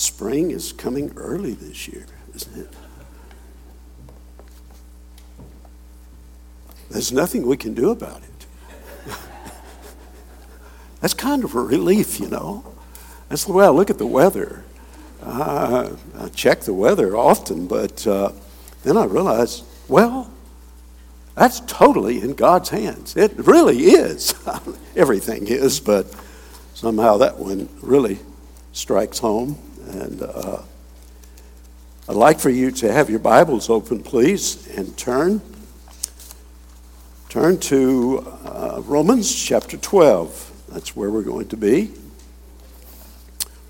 Spring is coming early this year, isn't it? There's nothing we can do about it. That's kind of a relief, you know. That's the way I look at the weather. Uh, I check the weather often, but uh, then I realize, well, that's totally in God's hands. It really is. Everything is, but somehow that one really strikes home. And uh, I'd like for you to have your Bibles open, please, and turn. Turn to uh, Romans chapter 12. That's where we're going to be.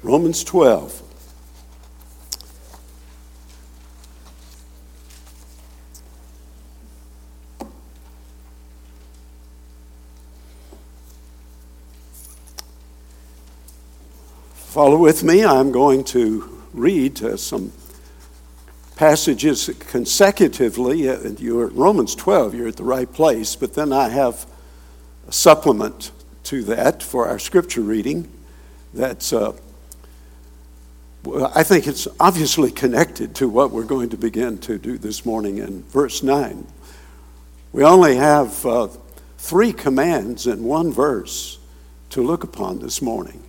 Romans 12. Follow with me. I'm going to read uh, some passages consecutively. Uh, you're at Romans 12, you're at the right place, but then I have a supplement to that for our scripture reading that's, uh, I think it's obviously connected to what we're going to begin to do this morning in verse 9. We only have uh, three commands in one verse to look upon this morning.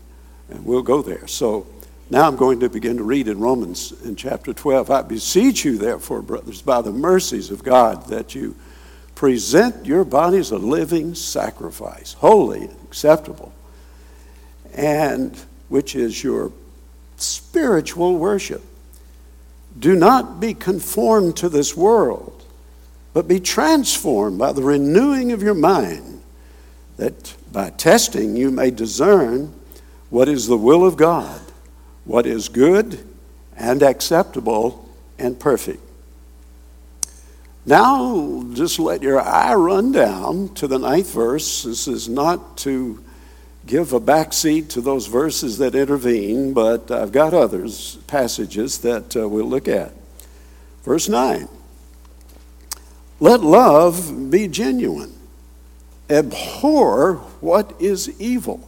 And we'll go there. So now I'm going to begin to read in Romans in chapter 12. I beseech you, therefore, brothers, by the mercies of God, that you present your bodies a living sacrifice, holy and acceptable, and which is your spiritual worship. Do not be conformed to this world, but be transformed by the renewing of your mind, that by testing you may discern what is the will of God, what is good and acceptable and perfect. Now, just let your eye run down to the ninth verse. This is not to give a backseat to those verses that intervene, but I've got others, passages that uh, we'll look at. Verse 9 Let love be genuine, abhor what is evil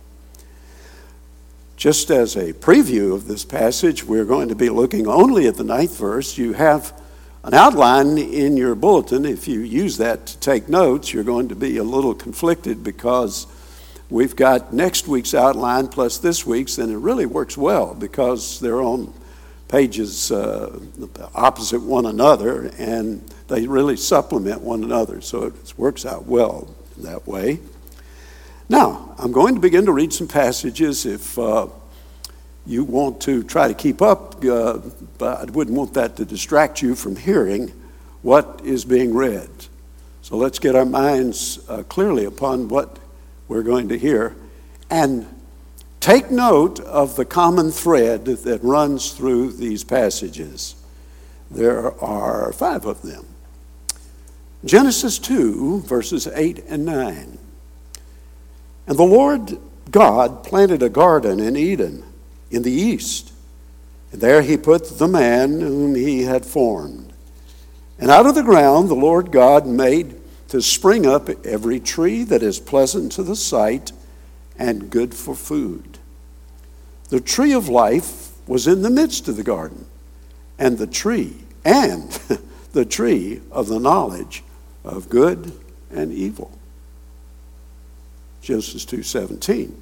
Just as a preview of this passage, we're going to be looking only at the ninth verse. You have an outline in your bulletin. If you use that to take notes, you're going to be a little conflicted because we've got next week's outline plus this week's, and it really works well because they're on pages uh, opposite one another and they really supplement one another. So it works out well that way. Now, I'm going to begin to read some passages. If uh, you want to try to keep up, uh, but I wouldn't want that to distract you from hearing what is being read. So let's get our minds uh, clearly upon what we're going to hear and take note of the common thread that runs through these passages. There are five of them. Genesis 2, verses 8 and 9. And the Lord God planted a garden in Eden in the east, and there he put the man whom he had formed. And out of the ground the Lord God made to spring up every tree that is pleasant to the sight and good for food. The tree of life was in the midst of the garden, and the tree, and the tree of the knowledge of good and evil. Genesis 2:17.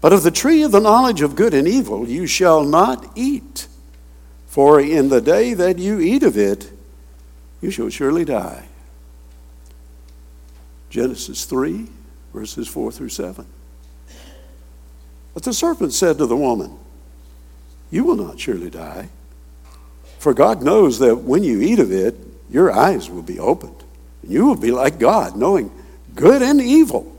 But of the tree of the knowledge of good and evil you shall not eat, for in the day that you eat of it, you shall surely die. Genesis 3, verses 4 through 7. But the serpent said to the woman, You will not surely die, for God knows that when you eat of it, your eyes will be opened, and you will be like God, knowing good and evil.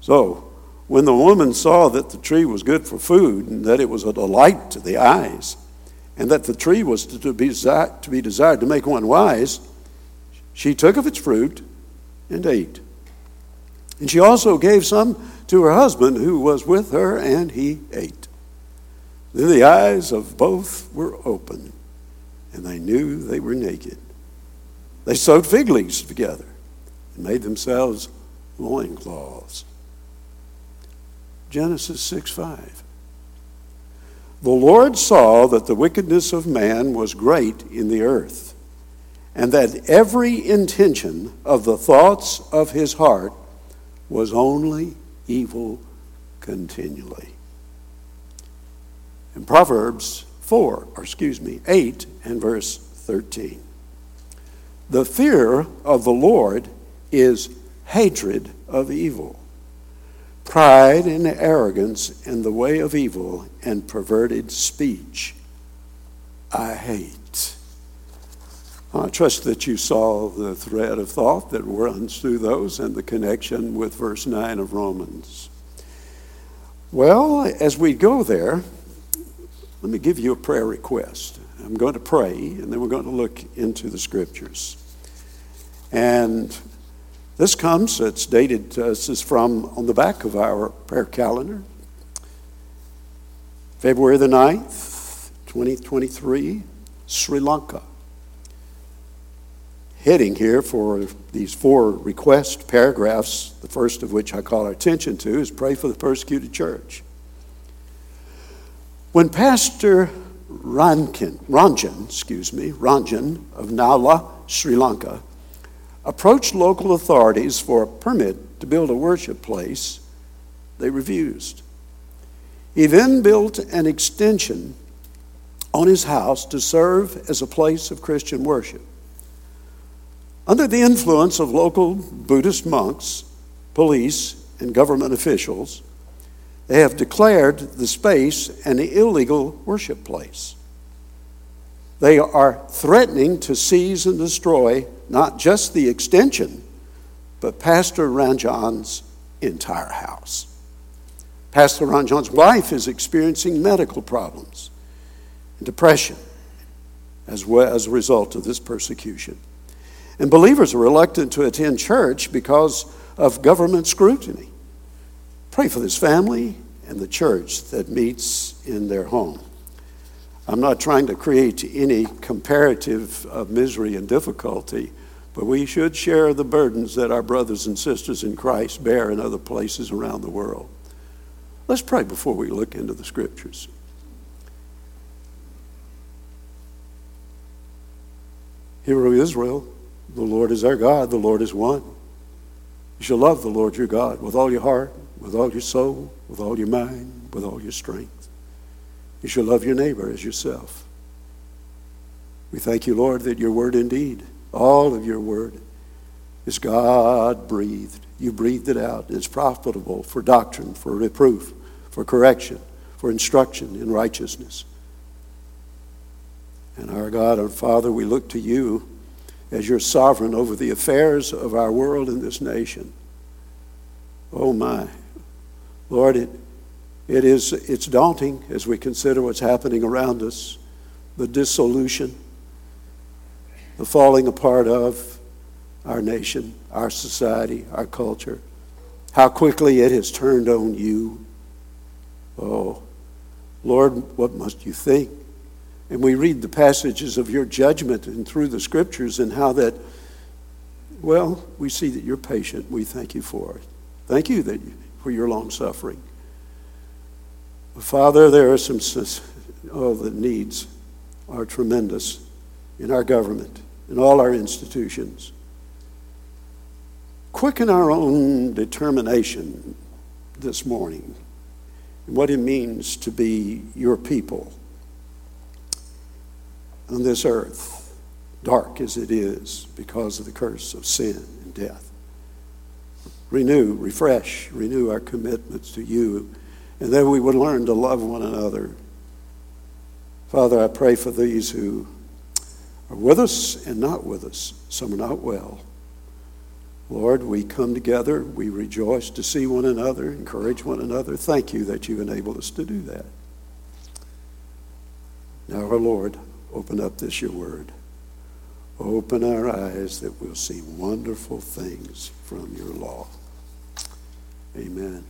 So, when the woman saw that the tree was good for food, and that it was a delight to the eyes, and that the tree was to be, desired, to be desired to make one wise, she took of its fruit and ate. And she also gave some to her husband who was with her, and he ate. Then the eyes of both were opened, and they knew they were naked. They sewed fig leaves together made themselves loincloths. Genesis 6 5. The Lord saw that the wickedness of man was great in the earth, and that every intention of the thoughts of his heart was only evil continually. In Proverbs 4, or excuse me, 8 and verse 13. The fear of the Lord is hatred of evil, pride and arrogance in the way of evil, and perverted speech. I hate. I trust that you saw the thread of thought that runs through those and the connection with verse 9 of Romans. Well, as we go there, let me give you a prayer request. I'm going to pray, and then we're going to look into the scriptures. And this comes, it's dated, uh, this is from on the back of our prayer calendar. February the 9th, 2023, Sri Lanka. Heading here for these four request paragraphs, the first of which I call our attention to is pray for the persecuted church. When Pastor Rankin, Ranjan, excuse me, Ranjan of Nala, Sri Lanka, approached local authorities for a permit to build a worship place, they refused. He then built an extension on his house to serve as a place of Christian worship. Under the influence of local Buddhist monks, police, and government officials, they have declared the space an illegal worship place. They are threatening to seize and destroy not just the extension, but Pastor Ranjan's entire house. Pastor Ranjan's wife is experiencing medical problems and depression as, well, as a result of this persecution. And believers are reluctant to attend church because of government scrutiny. Pray for this family and the church that meets in their home. I'm not trying to create any comparative of misery and difficulty, but we should share the burdens that our brothers and sisters in Christ bear in other places around the world. Let's pray before we look into the scriptures. Hear, O Israel, the Lord is our God, the Lord is one. You shall love the Lord your God with all your heart, with all your soul, with all your mind, with all your strength. You shall love your neighbor as yourself. We thank you, Lord, that your word indeed, all of your word, is God breathed. You breathed it out. It's profitable for doctrine, for reproof, for correction, for instruction in righteousness. And our God and Father, we look to you as your sovereign over the affairs of our world and this nation. Oh my. Lord, it, it is, it's daunting as we consider what's happening around us, the dissolution, the falling apart of our nation, our society, our culture, how quickly it has turned on you. Oh, Lord, what must you think? And we read the passages of your judgment and through the scriptures and how that, well, we see that you're patient. We thank you for it. Thank you that you, for your long suffering. Father, there are some, oh, the needs are tremendous in our government, in all our institutions. Quicken our own determination this morning and what it means to be your people on this earth, dark as it is because of the curse of sin and death renew, refresh, renew our commitments to you, and then we would learn to love one another. Father, I pray for these who are with us and not with us. Some are not well. Lord, we come together, we rejoice to see one another, encourage one another. Thank you that you enable us to do that. Now, our Lord, open up this your word. Open our eyes that we'll see wonderful things from your law. Amen.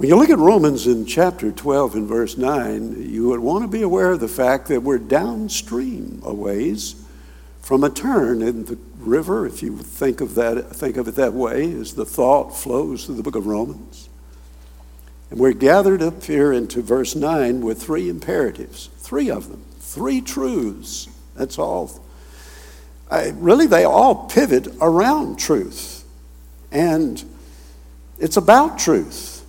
When you look at Romans in chapter 12 and verse 9, you would want to be aware of the fact that we're downstream a ways from a turn in the river, if you think of, that, think of it that way, as the thought flows through the book of Romans. And we're gathered up here into verse 9 with three imperatives, three of them, three truths. That's all. I, really, they all pivot around truth. And it's about truth.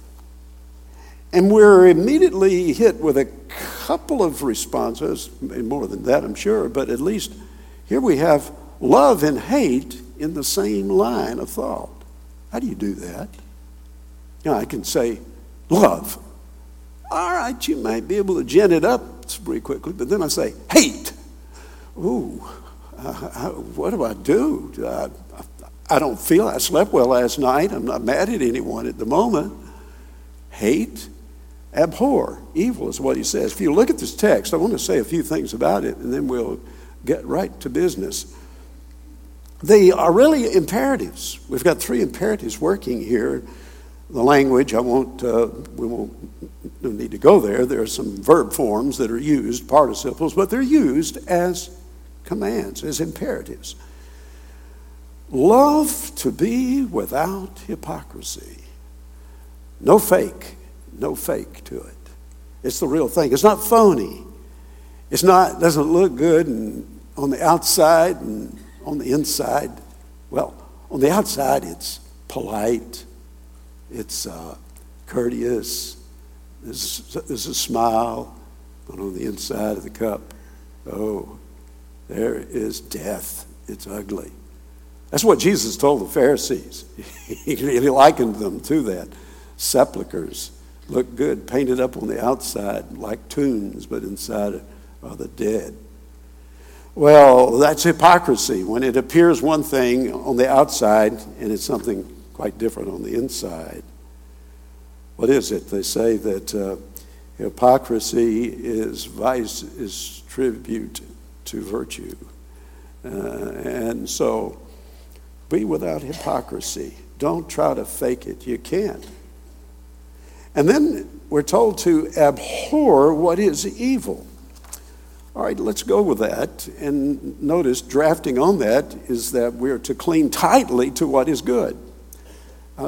And we're immediately hit with a couple of responses, more than that, I'm sure, but at least here we have love and hate in the same line of thought. How do you do that? You know, I can say love. All right, you might be able to gen it up pretty quickly, but then I say hate. Ooh, uh, what do I do? Uh, I don't feel I slept well last night. I'm not mad at anyone at the moment. Hate Abhor evil is what he says. If you look at this text, I want to say a few things about it and then we'll get right to business. They are really imperatives. We've got three imperatives working here. The language, I won't, uh, we won't no need to go there. There are some verb forms that are used, participles, but they're used as commands, as imperatives. Love to be without hypocrisy. No fake no fake to it. It's the real thing. It's not phony. It's not doesn't look good and on the outside and on the inside. Well, on the outside it's polite. It's uh, courteous. There's, there's a smile, but on the inside of the cup, oh, there is death. It's ugly. That's what Jesus told the Pharisees. he likened them to that sepulchres look good, painted up on the outside like tombs, but inside are the dead. Well, that's hypocrisy when it appears one thing on the outside and it's something quite different on the inside. What is it? They say that uh, hypocrisy is vice, is tribute to virtue. Uh, and so be without hypocrisy. Don't try to fake it. You can't. And then we're told to abhor what is evil. All right, let's go with that. And notice, drafting on that is that we're to cling tightly to what is good.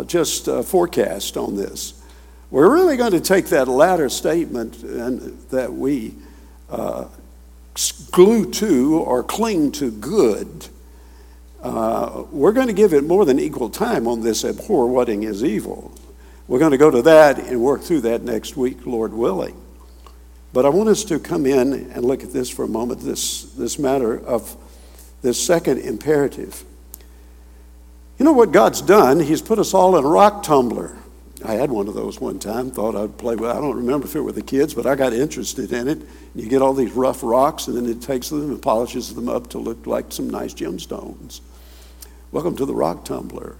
Just uh, forecast on this. We're really going to take that latter statement and that we uh, glue to or cling to good. Uh, we're going to give it more than equal time on this abhor what is evil. We're going to go to that and work through that next week, Lord willing. But I want us to come in and look at this for a moment this, this matter of this second imperative. You know what God's done? He's put us all in a rock tumbler. I had one of those one time, thought I'd play with I don't remember if it were the kids, but I got interested in it. You get all these rough rocks, and then it takes them and polishes them up to look like some nice gemstones. Welcome to the rock tumbler.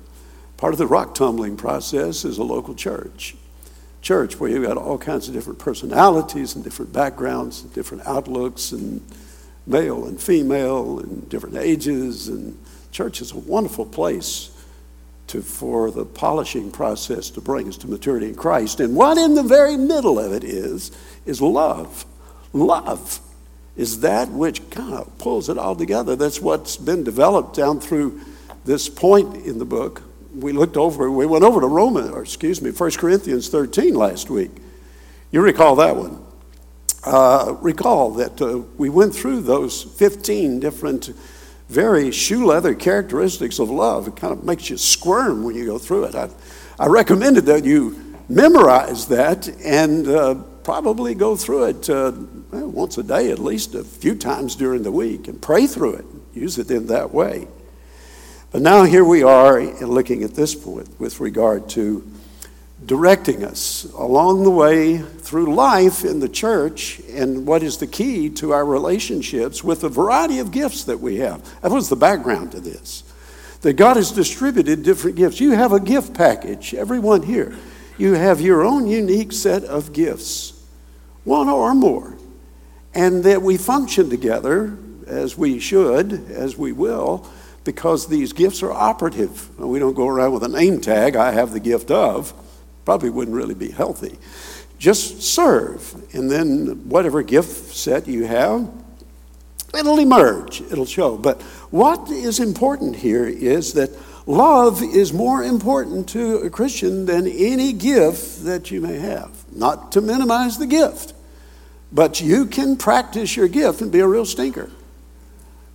Part of the rock tumbling process is a local church. Church where you've got all kinds of different personalities and different backgrounds, and different outlooks, and male and female, and different ages. And church is a wonderful place to, for the polishing process to bring us to maturity in Christ. And what in the very middle of it is, is love. Love is that which kind of pulls it all together. That's what's been developed down through this point in the book we looked over, we went over to Roman, or excuse me, 1 Corinthians 13 last week. You recall that one. Uh, recall that uh, we went through those 15 different, very shoe leather characteristics of love. It kind of makes you squirm when you go through it. I, I recommended that you memorize that and uh, probably go through it uh, once a day, at least a few times during the week, and pray through it. Use it in that way. But now here we are looking at this point with regard to directing us along the way through life in the church and what is the key to our relationships with the variety of gifts that we have. That was the background to this. That God has distributed different gifts. You have a gift package, everyone here. You have your own unique set of gifts, one or more. And that we function together as we should, as we will, because these gifts are operative. We don't go around with a name tag, I have the gift of Probably wouldn't really be healthy. Just serve, and then whatever gift set you have, it'll emerge, it'll show. But what is important here is that love is more important to a Christian than any gift that you may have. Not to minimize the gift, but you can practice your gift and be a real stinker.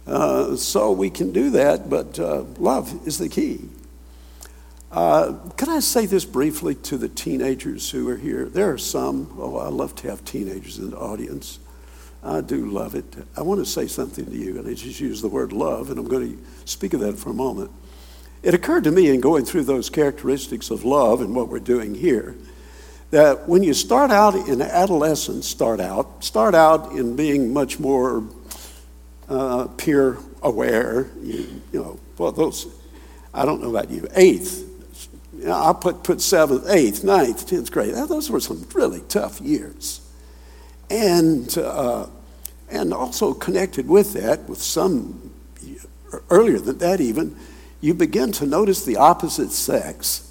Uh, so we can do that, but uh, love is the key. Uh, can I say this briefly to the teenagers who are here? There are some, oh, I love to have teenagers in the audience. I do love it. I want to say something to you, and I just use the word love, and I'm going to speak of that for a moment. It occurred to me in going through those characteristics of love and what we're doing here that when you start out in adolescence, start out, start out in being much more uh, peer aware, you, you know, well, those, I don't know about you, eighth, you know, I put, put seventh, eighth, ninth, tenth grade. Those were some really tough years. And, uh, and also connected with that, with some earlier than that even, you begin to notice the opposite sex.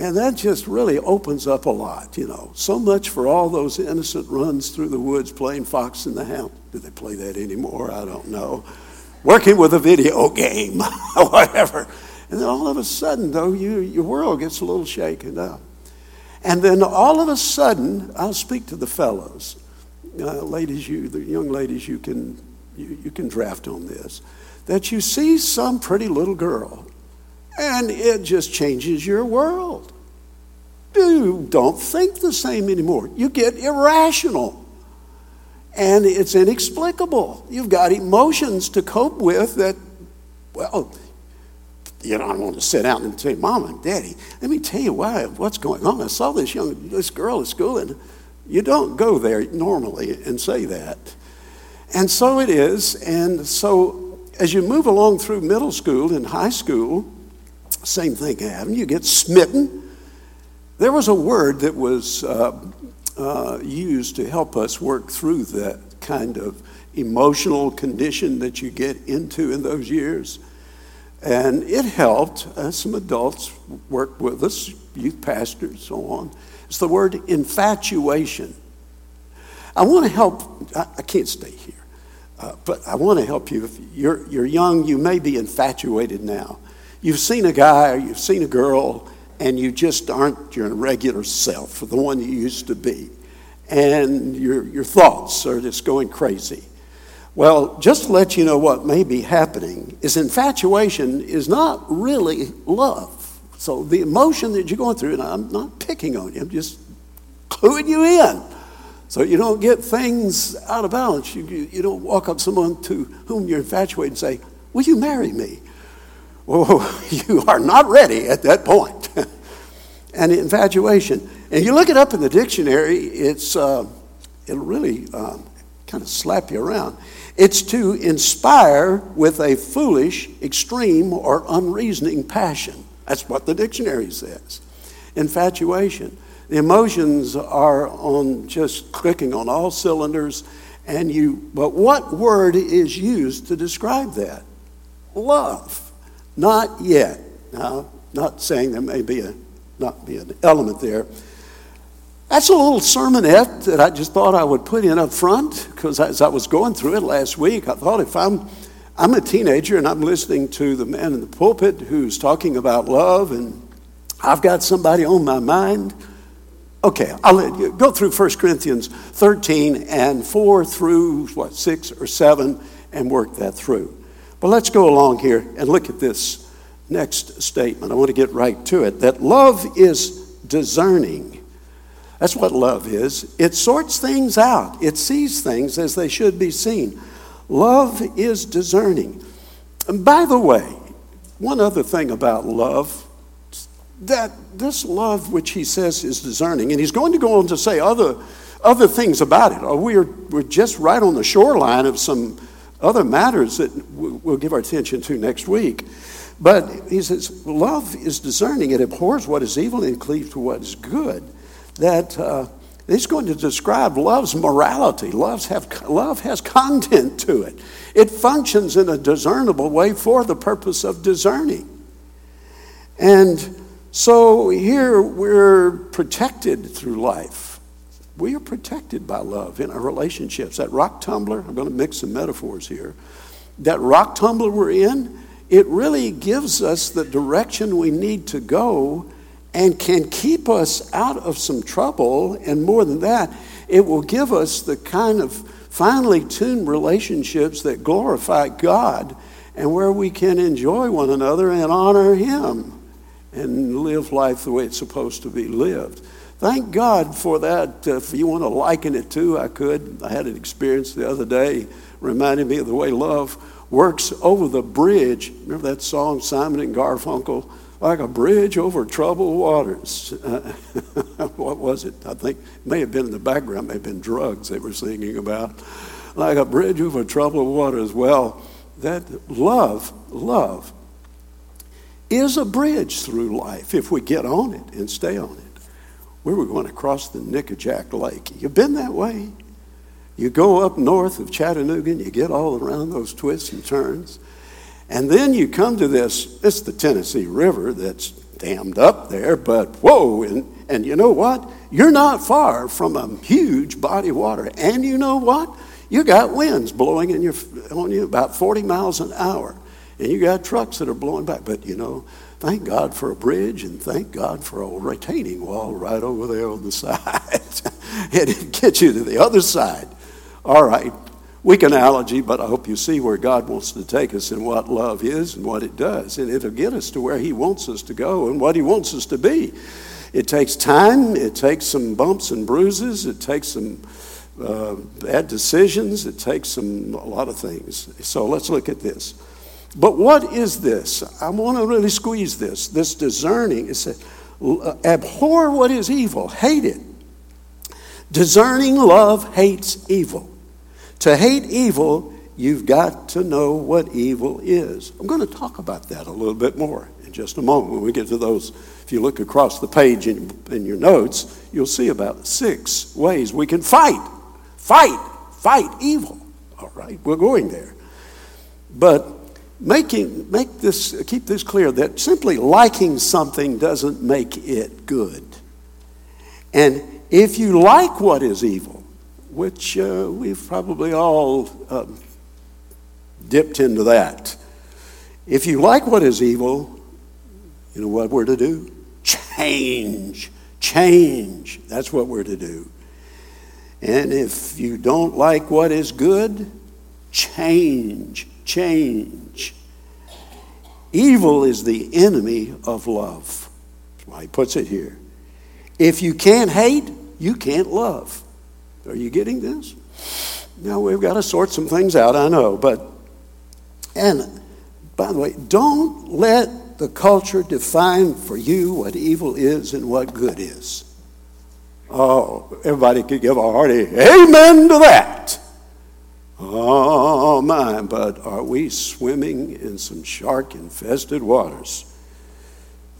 And that just really opens up a lot, you know. So much for all those innocent runs through the woods playing Fox and the Hound. Do they play that anymore? I don't know. Working with a video game, whatever. And then all of a sudden, though, you, your world gets a little shaken up. And then all of a sudden, I'll speak to the fellows. Uh, ladies, you, the young ladies, you can, you, you can draft on this. That you see some pretty little girl, and it just changes your world. You don't think the same anymore. You get irrational. And it's inexplicable. You've got emotions to cope with that, well, you know, I want to sit down and say, Mom and Daddy, let me tell you why, what's going on. I saw this young, this girl at school, and you don't go there normally and say that. And so it is. And so as you move along through middle school and high school, same thing happened. You get smitten. There was a word that was uh, uh, used to help us work through that kind of emotional condition that you get into in those years. And it helped. Uh, some adults worked with us, youth pastors, so on. It's the word infatuation. I want to help, I, I can't stay here, uh, but I want to help you. If you're, you're young, you may be infatuated now. You've seen a guy or you've seen a girl, and you just aren't your regular self, the one you used to be. And your, your thoughts are just going crazy. Well, just to let you know what may be happening is infatuation is not really love. So the emotion that you're going through, and I'm not picking on you, I'm just cluing you in. So you don't get things out of balance. You, you, you don't walk up someone to whom you're infatuated and say, Will you marry me? You are not ready at that point. and infatuation. And you look it up in the dictionary, it's, uh, it'll really um, kind of slap you around. It's to inspire with a foolish, extreme, or unreasoning passion. That's what the dictionary says. Infatuation. The emotions are on just clicking on all cylinders, and you, but what word is used to describe that? Love. Not yet. Now, not saying there may be a not be an element there that's a little sermonette that I just thought I would put in up front because as I was going through it last week, I thought if I'm I'm a teenager and I'm listening to the man in the pulpit who's talking about love, and I've got somebody on my mind. Okay, I'll let you go through 1 Corinthians 13 and 4 through what, 6 or 7 and work that through. But let's go along here and look at this next statement. I want to get right to it that love is discerning. That's what love is. It sorts things out, it sees things as they should be seen. Love is discerning. And by the way, one other thing about love, that this love, which he says is discerning, and he's going to go on to say other, other things about it. Uh, oh, we're, we're just right on the shoreline of some other matters that we'll give our attention to next week. But he says, love is discerning. It abhors what is evil and cleaves to what is good. That uh, he's going to describe love's morality. Love's have, love has content to it. It functions in a discernible way for the purpose of discerning. And so here we're protected through life. We are protected by love in our relationships. That rock tumbler, I'm going to mix some metaphors here. That rock tumbler we're in, it really gives us the direction we need to go and can keep us out of some trouble. And more than that, it will give us the kind of finely tuned relationships that glorify God and where we can enjoy one another and honor Him and live life the way it's supposed to be lived. Thank God for that. Uh, if you want to liken it to, I could. I had an experience the other day reminding me of the way love works over the bridge. Remember that song, Simon and Garfunkel? Like a bridge over troubled waters. Uh, what was it? I think it may have been in the background, may have been drugs they were singing about. Like a bridge over troubled waters. Well, that love, love is a bridge through life if we get on it and stay on it. We were going to cross the Nickajack Lake. You've been that way? You go up north of Chattanooga and you get all around those twists and turns. And then you come to this, it's the Tennessee River that's dammed up there, but whoa, and, and you know what? You're not far from a huge body of water. And you know what? You got winds blowing in your, on you about 40 miles an hour. And you got trucks that are blowing back. But you know, thank God for a bridge and thank God for a retaining wall right over there on the side. it gets you to the other side. All right, weak analogy, but I hope you see where God wants to take us and what love is and what it does. And it'll get us to where He wants us to go and what He wants us to be. It takes time, it takes some bumps and bruises, it takes some uh, bad decisions, it takes some a lot of things. So let's look at this. But what is this? I want to really squeeze this. This discerning. It says, abhor what is evil, hate it. Discerning love hates evil. To hate evil, you've got to know what evil is. I'm going to talk about that a little bit more in just a moment when we get to those. If you look across the page in, in your notes, you'll see about six ways we can fight. Fight, fight evil. All right, we're going there. But making, make this, keep this clear that simply liking something doesn't make it good. And if you like what is evil, which uh, we've probably all uh, dipped into that. If you like what is evil, you know what we're to do? Change. Change. That's what we're to do. And if you don't like what is good, change. Change. Evil is the enemy of love. That's why he puts it here. If you can't hate, you can't love. Are you getting this? Now we've got to sort some things out, I know, but, and by the way, don't let the culture define for you what evil is and what good is. Oh, everybody could give a hearty amen to that. Oh, my, but are we swimming in some shark infested waters?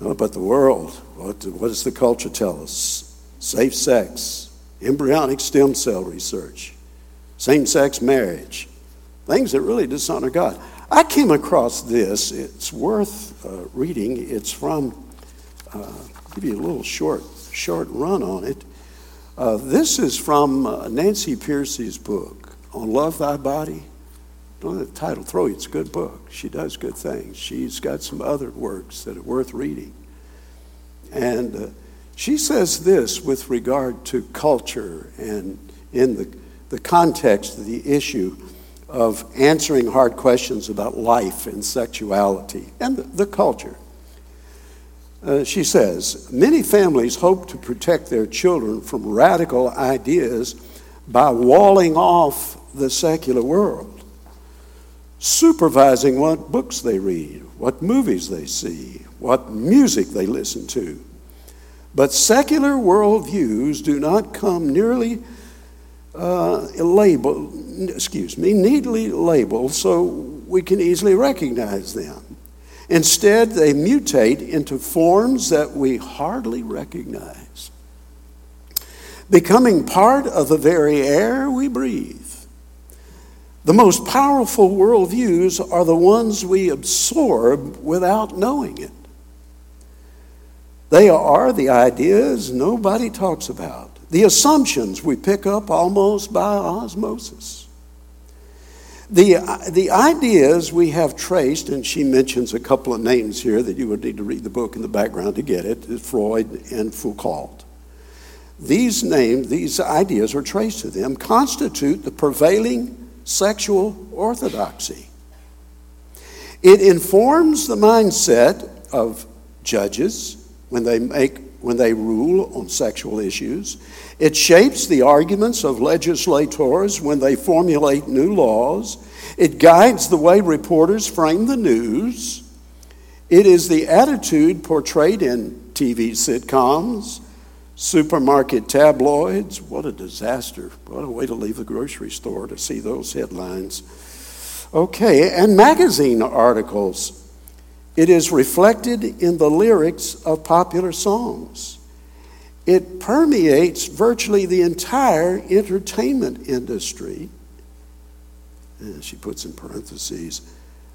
Oh, but the world, what, what does the culture tell us? Safe sex, embryonic stem cell research, same sex marriage, things that really dishonor God. I came across this. It's worth uh, reading. It's from, uh, give you a little short, short run on it. Uh, this is from uh, Nancy Pearcey's book on Love Thy Body. Don't let the title throw you. It's a good book. She does good things. She's got some other works that are worth reading. And uh, she says this with regard to culture and in the, the context of the issue of answering hard questions about life and sexuality and the, the culture. Uh, she says, many families hope to protect their children from radical ideas by walling off the secular world. supervising what books they read, what movies they see, what music they listen to. But secular worldviews do not come nearly uh, labeled, excuse me, neatly labeled so we can easily recognize them. Instead, they mutate into forms that we hardly recognize, becoming part of the very air we breathe. The most powerful worldviews are the ones we absorb without knowing it. They are the ideas nobody talks about, the assumptions we pick up almost by osmosis. The, the ideas we have traced, and she mentions a couple of names here that you would need to read the book in the background to get it Freud and Foucault. These names, these ideas are traced to them, constitute the prevailing sexual orthodoxy. It informs the mindset of judges when they make when they rule on sexual issues. It shapes the arguments of legislators when they formulate new laws. It guides the way reporters frame the news. It is the attitude portrayed in TV sitcoms, supermarket tabloids. What a disaster. What a way to leave the grocery store to see those headlines. Okay, and magazine articles. It is reflected in the lyrics of popular songs. It permeates virtually the entire entertainment industry. And she puts in parentheses,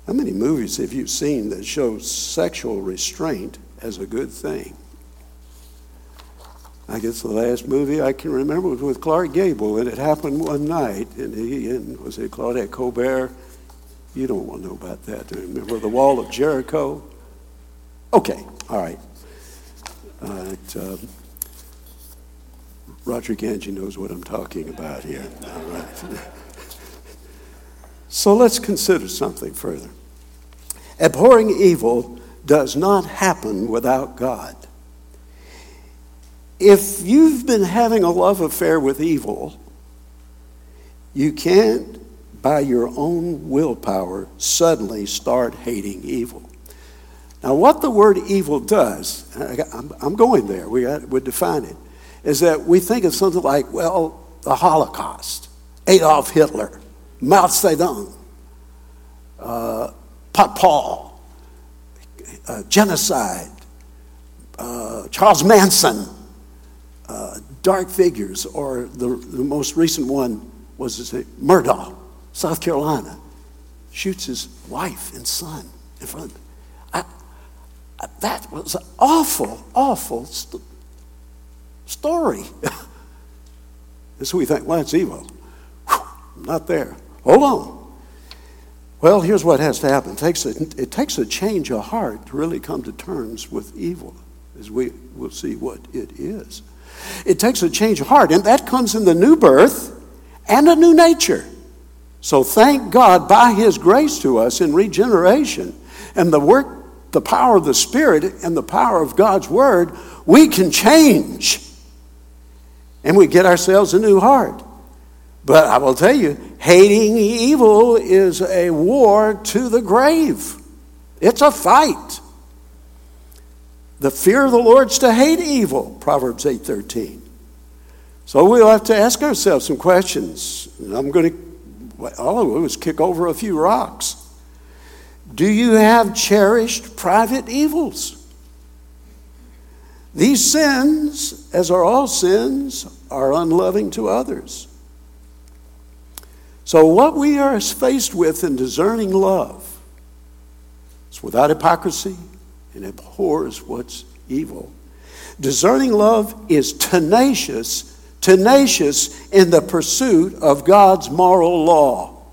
how many movies have you seen that show sexual restraint as a good thing? I guess the last movie I can remember was with Clark Gable, and it happened one night. And he and was it Claudette Colbert? You don't want to know about that. Do you remember the Wall of Jericho? Okay, all right. Um, Roger Ganji knows what I'm talking about here. All right. so let's consider something further. Abhorring evil does not happen without God. If you've been having a love affair with evil, you can't, by your own willpower, suddenly start hating evil. Now, what the word evil does, I'm going there, we, got, we define it, is that we think of something like, well, the Holocaust, Adolf Hitler, Mao Zedong, uh, Paul, uh, genocide, uh, Charles Manson, uh, dark figures, or the, the most recent one was Murdaugh, South Carolina, shoots his wife and son in front. I, I, that was an awful, awful st- story. and so we think, well, it's evil. Whew, not there. Hold on. Well, here's what has to happen. It takes, a, it takes a change of heart to really come to terms with evil, as we will see what it is. It takes a change of heart, and that comes in the new birth and a new nature. So thank God by His grace to us in regeneration and the work, the power of the Spirit and the power of God's Word, we can change. And we get ourselves a new heart. But I will tell you, hating evil is a war to the grave. It's a fight. The fear of the Lord is to hate evil, Proverbs 8:13. So we'll have to ask ourselves some questions. I'm going to, all of it is kick over a few rocks. Do you have cherished private evils? These sins, as are all sins, are unloving to others. So, what we are faced with in discerning love is without hypocrisy, and abhors what's evil. Discerning love is tenacious, tenacious in the pursuit of God's moral law.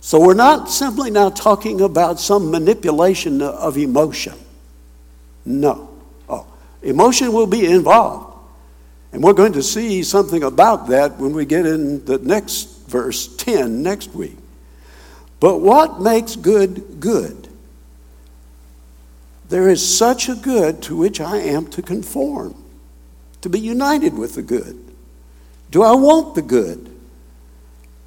So we're not simply now talking about some manipulation of emotion. No. Oh, emotion will be involved. And we're going to see something about that when we get in the next verse 10 next week. But what makes good good? There is such a good to which I am to conform, to be united with the good. Do I want the good?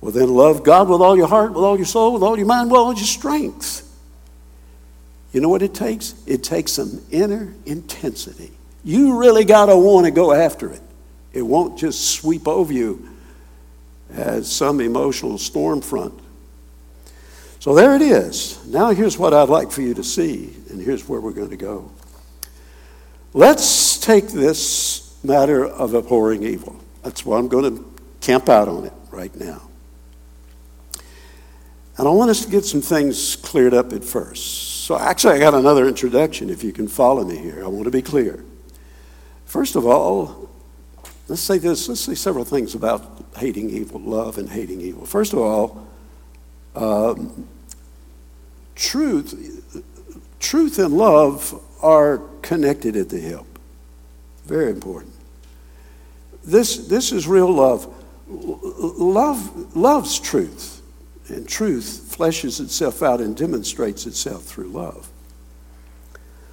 Well, then love God with all your heart, with all your soul, with all your mind, with all your strength. You know what it takes? It takes some inner intensity. You really got to want to go after it. It won't just sweep over you as some emotional storm front. So there it is. Now, here's what I'd like for you to see, and here's where we're going to go. Let's take this matter of abhorring evil. That's why I'm going to camp out on it right now. And I want us to get some things cleared up at first. So, actually, I got another introduction if you can follow me here. I want to be clear. First of all, let's say this, let's say several things about hating evil, love and hating evil. First of all, um, truth, truth and love are connected at the hip. Very important. This, this is real love. Love loves truth, and truth fleshes itself out and demonstrates itself through love.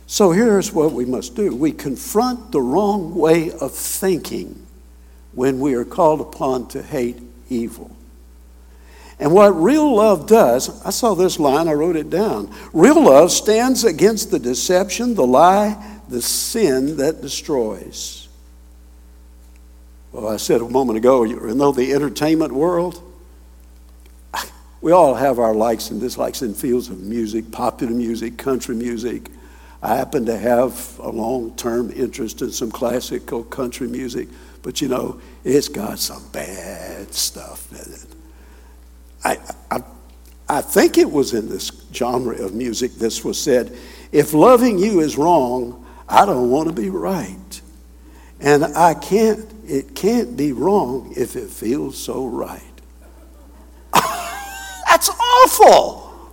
So here's what we must do we confront the wrong way of thinking when we are called upon to hate evil. And what real love does, I saw this line, I wrote it down. Real love stands against the deception, the lie, the sin that destroys. Well, I said a moment ago, you know the entertainment world? We all have our likes and dislikes in fields of music, popular music, country music. I happen to have a long term interest in some classical country music, but you know, it's got some bad stuff in it. I, I, I think it was in this genre of music this was said if loving you is wrong, I don't want to be right. And I can't, it can't be wrong if it feels so right. That's awful.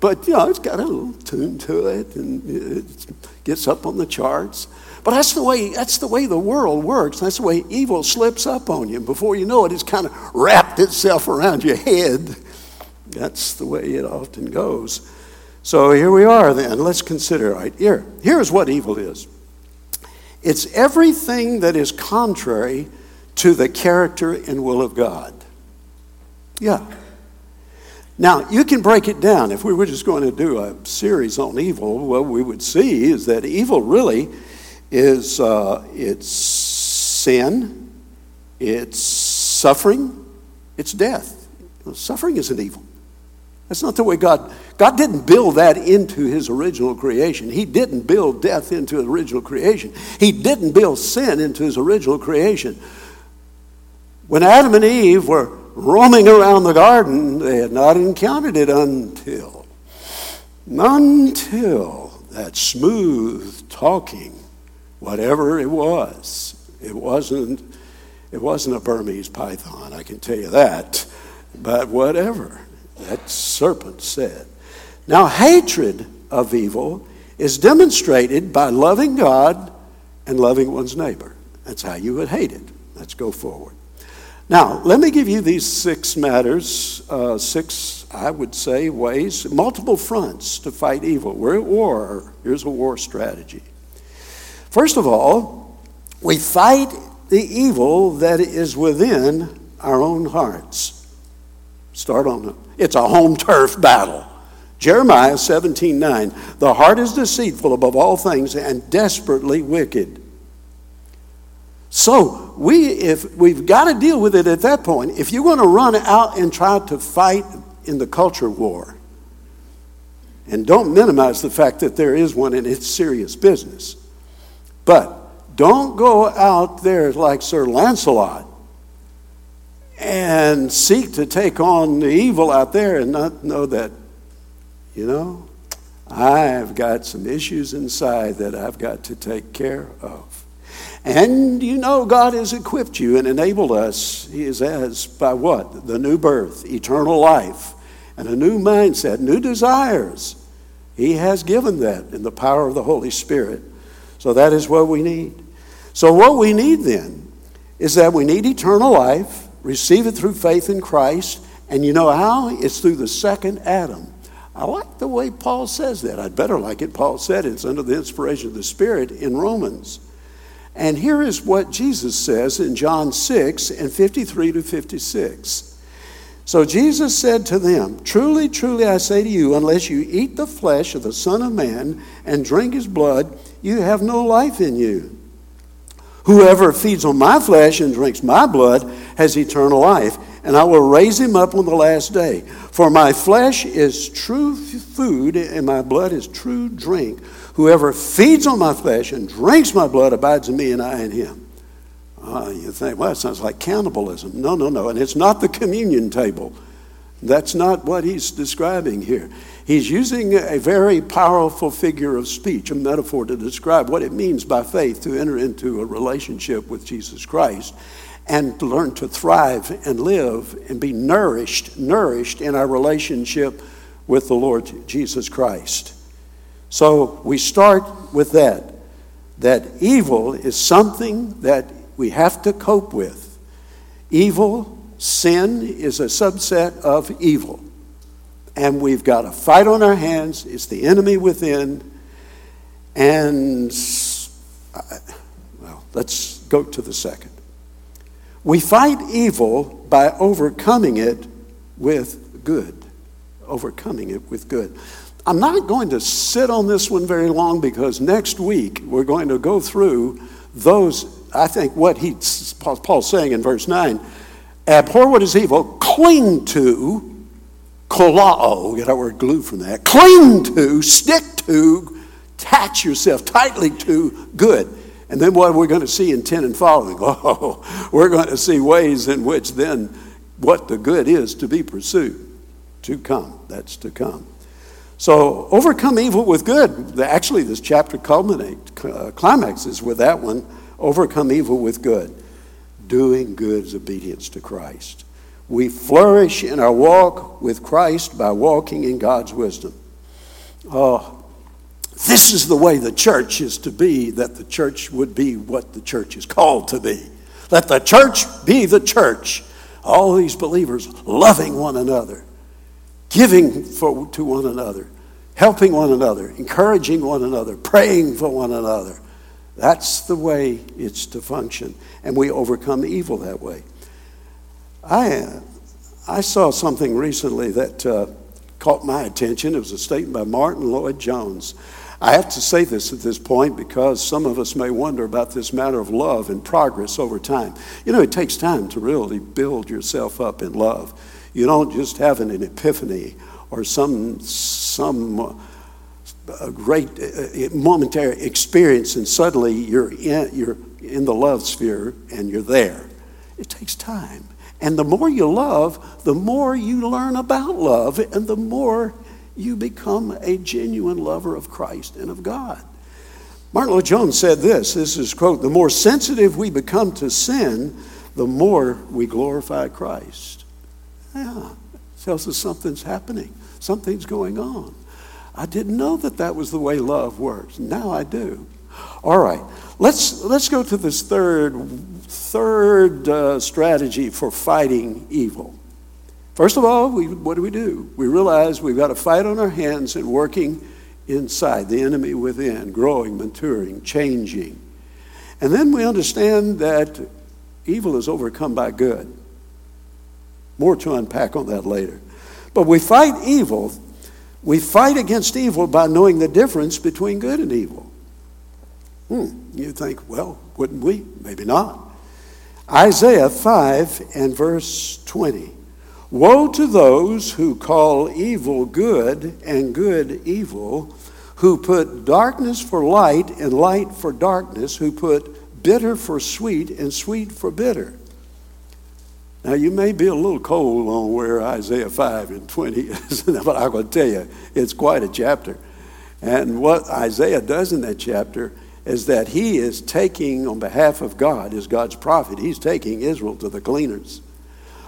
But, you know, it's got a little tune to it and it gets up on the charts. But that's the way that's the way the world works. That's the way evil slips up on you. Before you know it, it's kind of wrapped itself around your head. That's the way it often goes. So here we are then. Let's consider right here. Here's what evil is. It's everything that is contrary to the character and will of God. Yeah. Now, you can break it down. If we were just going to do a series on evil, what we would see is that evil really is uh, it's sin, it's suffering, it's death. Suffering isn't evil. That's not the way God. God didn't build that into His original creation. He didn't build death into His original creation. He didn't build sin into His original creation. When Adam and Eve were roaming around the garden, they had not encountered it until, until that smooth talking whatever it was. It wasn't, it wasn't a Burmese python, I can tell you that. But whatever that serpent said. Now, hatred of evil is demonstrated by loving God and loving one's neighbor. That's how you would hate it. Let's go forward. Now, let me give you these six matters, uh, six, I would say, ways, multiple fronts to fight evil. We're at war. Here's a war strategy. First of all, we fight the evil that is within our own hearts. Start on it. It's a home turf battle. Jeremiah 17 9. The heart is deceitful above all things and desperately wicked. So we if we've got to deal with it at that point. If you're going to run out and try to fight in the culture war, and don't minimize the fact that there is one and it's serious business. But don't go out there like Sir Lancelot and seek to take on the evil out there and not know that, you know, I've got some issues inside that I've got to take care of. And you know, God has equipped you and enabled us. He is as by what? The new birth, eternal life, and a new mindset, new desires. He has given that in the power of the Holy Spirit. So that is what we need. So, what we need then is that we need eternal life, receive it through faith in Christ, and you know how? It's through the second Adam. I like the way Paul says that. I'd better like it. Paul said it's under the inspiration of the Spirit in Romans. And here is what Jesus says in John 6 and 53 to 56. So Jesus said to them, Truly, truly, I say to you, unless you eat the flesh of the Son of Man and drink his blood, you have no life in you. Whoever feeds on my flesh and drinks my blood has eternal life, and I will raise him up on the last day. For my flesh is true food, and my blood is true drink. Whoever feeds on my flesh and drinks my blood abides in me, and I in him. Uh, you think, well, it sounds like cannibalism. No, no, no. And it's not the communion table. That's not what he's describing here. He's using a very powerful figure of speech, a metaphor to describe what it means by faith to enter into a relationship with Jesus Christ and to learn to thrive and live and be nourished, nourished in our relationship with the Lord Jesus Christ. So we start with that, that evil is something that we have to cope with. Evil, sin is a subset of evil. And we've got a fight on our hands. It's the enemy within. And, uh, well, let's go to the second. We fight evil by overcoming it with good. Overcoming it with good. I'm not going to sit on this one very long because next week we're going to go through those I think what he, Paul's saying in verse 9, abhor what is evil, cling to, kolao, get our word glue from that, cling to, stick to, attach yourself tightly to good. And then what we're going to see in 10 and following, oh, we're going to see ways in which then what the good is to be pursued, to come. That's to come. So overcome evil with good. Actually, this chapter culminates, uh, climaxes with that one overcome evil with good. Doing good is obedience to Christ. We flourish in our walk with Christ by walking in God's wisdom. Oh, this is the way the church is to be, that the church would be what the church is called to be. Let the church be the church. All these believers loving one another, giving for, to one another, helping one another, encouraging one another, praying for one another, that's the way it's to function. And we overcome evil that way. I, I saw something recently that uh, caught my attention. It was a statement by Martyn Lloyd-Jones. I have to say this at this point because some of us may wonder about this matter of love and progress over time. You know, it takes time to really build yourself up in love. You don't just have an epiphany or some, some a great uh, momentary experience and suddenly you're in, you're in the love sphere and you're there. It takes time. And the more you love, the more you learn about love and the more you become a genuine lover of Christ and of God. Martyn Lloyd-Jones said this, this is quote, the more sensitive we become to sin, the more we glorify Christ. Yeah, tells us something's happening, something's going on. I didn't know that that was the way love works. Now I do. All right, let's, let's go to this third, third uh, strategy for fighting evil. First of all, we, what do we do? We realize we've got a fight on our hands and working inside, the enemy within, growing, maturing, changing. And then we understand that evil is overcome by good. More to unpack on that later. But we fight evil we fight against evil by knowing the difference between good and evil. Hmm, you think, well, wouldn't we? Maybe not. Isaiah 5 and verse 20. Woe to those who call evil good and good evil, who put darkness for light and light for darkness, who put bitter for sweet and sweet for bitter. Now, you may be a little cold on where Isaiah 5 and 20 is, but going to tell you, it's quite a chapter. And what Isaiah does in that chapter is that he is taking, on behalf of God, as God's prophet, he's taking Israel to the cleaners.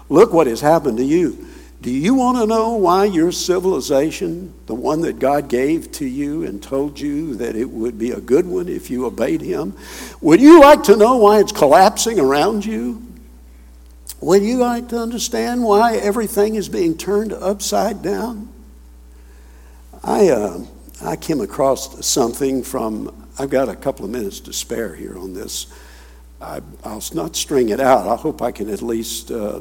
Look what has happened to you. Do you want to know why your civilization, the one that God gave to you and told you that it would be a good one if you obeyed Him, would you like to know why it's collapsing around you? Would you like to understand why everything is being turned upside down? I, uh, I came across something from, I've got a couple of minutes to spare here on this. I, will not string it out. I hope I can at least uh,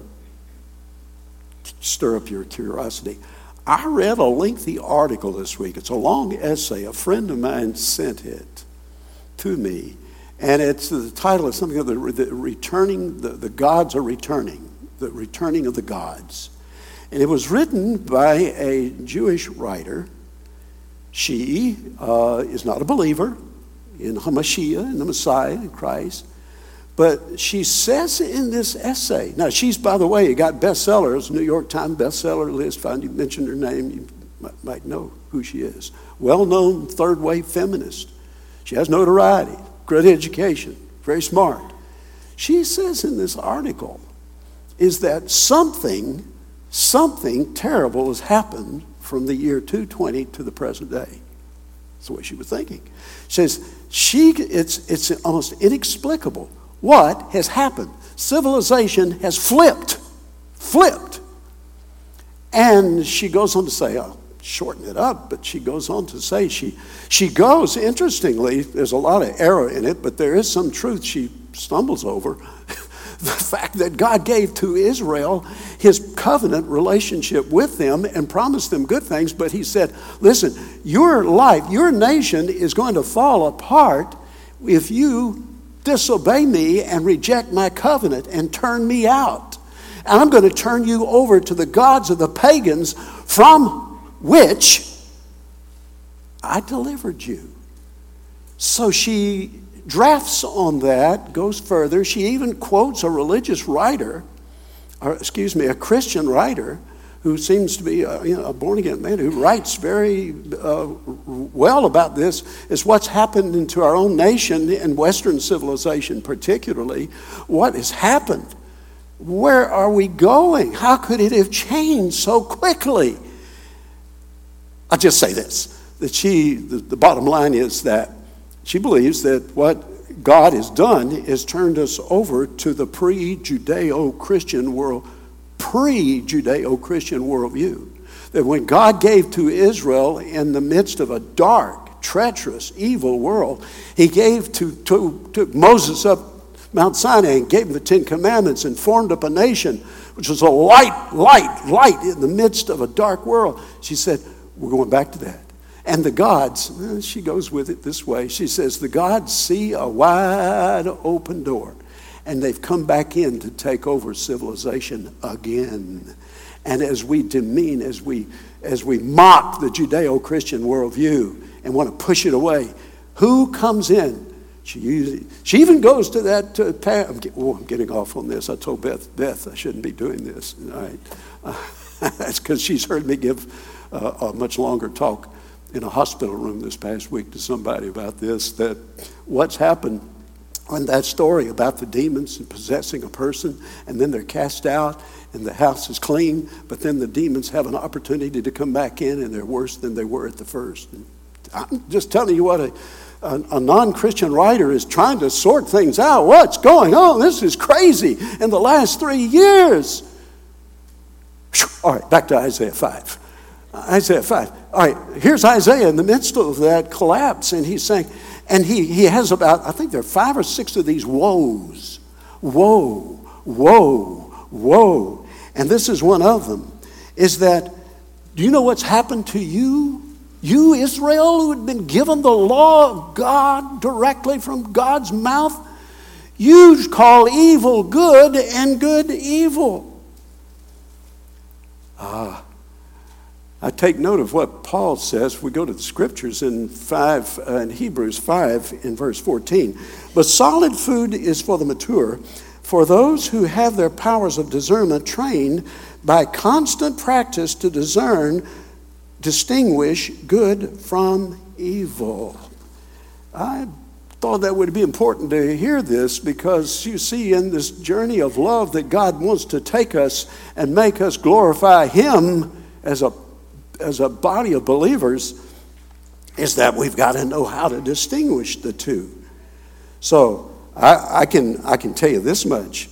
stir up your curiosity. I read a lengthy article this week. It's a long essay. A friend of mine sent it to me. And it's the title is something of the, the returning, the, the gods are returning, the returning of the gods. And it was written by a Jewish writer. She uh, is not a believer in Hamashiach, in the Messiah, in Christ. But she says in this essay, now she's, by the way, got bestsellers, New York Times bestseller list. Found you mentioned her name, you might know who she is. Well known third wave feminist. She has notoriety, great education, very smart. She says in this article is that something, something terrible has happened from the year 220 to the present day. That's the way she was thinking. She says, she, it's, it's almost inexplicable what has happened. Civilization has flipped, flipped. And she goes on to say, I'll shorten it up, but she goes on to say, she, she goes, interestingly, there's a lot of error in it, but there is some truth she stumbles over. the fact that God gave to Israel his covenant relationship with them and promised them good things, but he said, Listen, your life, your nation is going to fall apart if you disobey me and reject my covenant and turn me out. And I'm going to turn you over to the gods of the pagans from which I delivered you. So she drafts on that, goes further. She even quotes a religious writer, or excuse me, a Christian writer who seems to be a, you know, a born again man who writes very uh, well about this, is what's happened into our own nation and Western civilization, particularly. What has happened? Where are we going? How could it have changed so quickly? I'll just say this that she, the, the bottom line is that she believes that what God has done is turned us over to the pre Judeo Christian world, pre Judeo Christian worldview. That when God gave to Israel in the midst of a dark, treacherous, evil world, He gave to, to, to Moses up Mount Sinai and gave him the Ten Commandments and formed up a nation which was a light, light, light in the midst of a dark world. She said, We're going back to that. And the gods, eh, she goes with it this way. She says, The gods see a wide open door, and they've come back in to take over civilization again. And as we demean, as we, as we mock the Judeo Christian worldview and want to push it away, who comes in? She, usually, she even goes to that uh, path. I'm, get, oh, I'm getting off on this. I told Beth, Beth, I shouldn't be doing this. All right. Uh, that's because she's heard me give uh, a much longer talk in a hospital room this past week to somebody about this that what's happened on that story about the demons and possessing a person, and then they're cast out, and the house is clean, but then the demons have an opportunity to come back in, and they're worse than they were at the first. And I'm just telling you what a, a, a non Christian writer is trying to sort things out. What's going on? This is crazy. In the last three years. All right, back to Isaiah 5. Isaiah 5. All right, here's Isaiah in the midst of that collapse, and he's saying, and he, he has about, I think there are five or six of these woes. Woe, woe, woe. And this is one of them, is that, do you know what's happened to you? You, Israel, who had been given the law of God directly from God's mouth, you call evil good and good evil. Ah, I take note of what Paul says. We go to the scriptures in five uh, in Hebrews five in verse fourteen. But solid food is for the mature, for those who have their powers of discernment trained by constant practice to discern, distinguish good from evil. I thought that would be important to hear this because you see in this journey of love that God wants to take us and make us glorify Him as a as a body of believers is that we've got to know how to distinguish the two. So I, I, can, I can tell you this much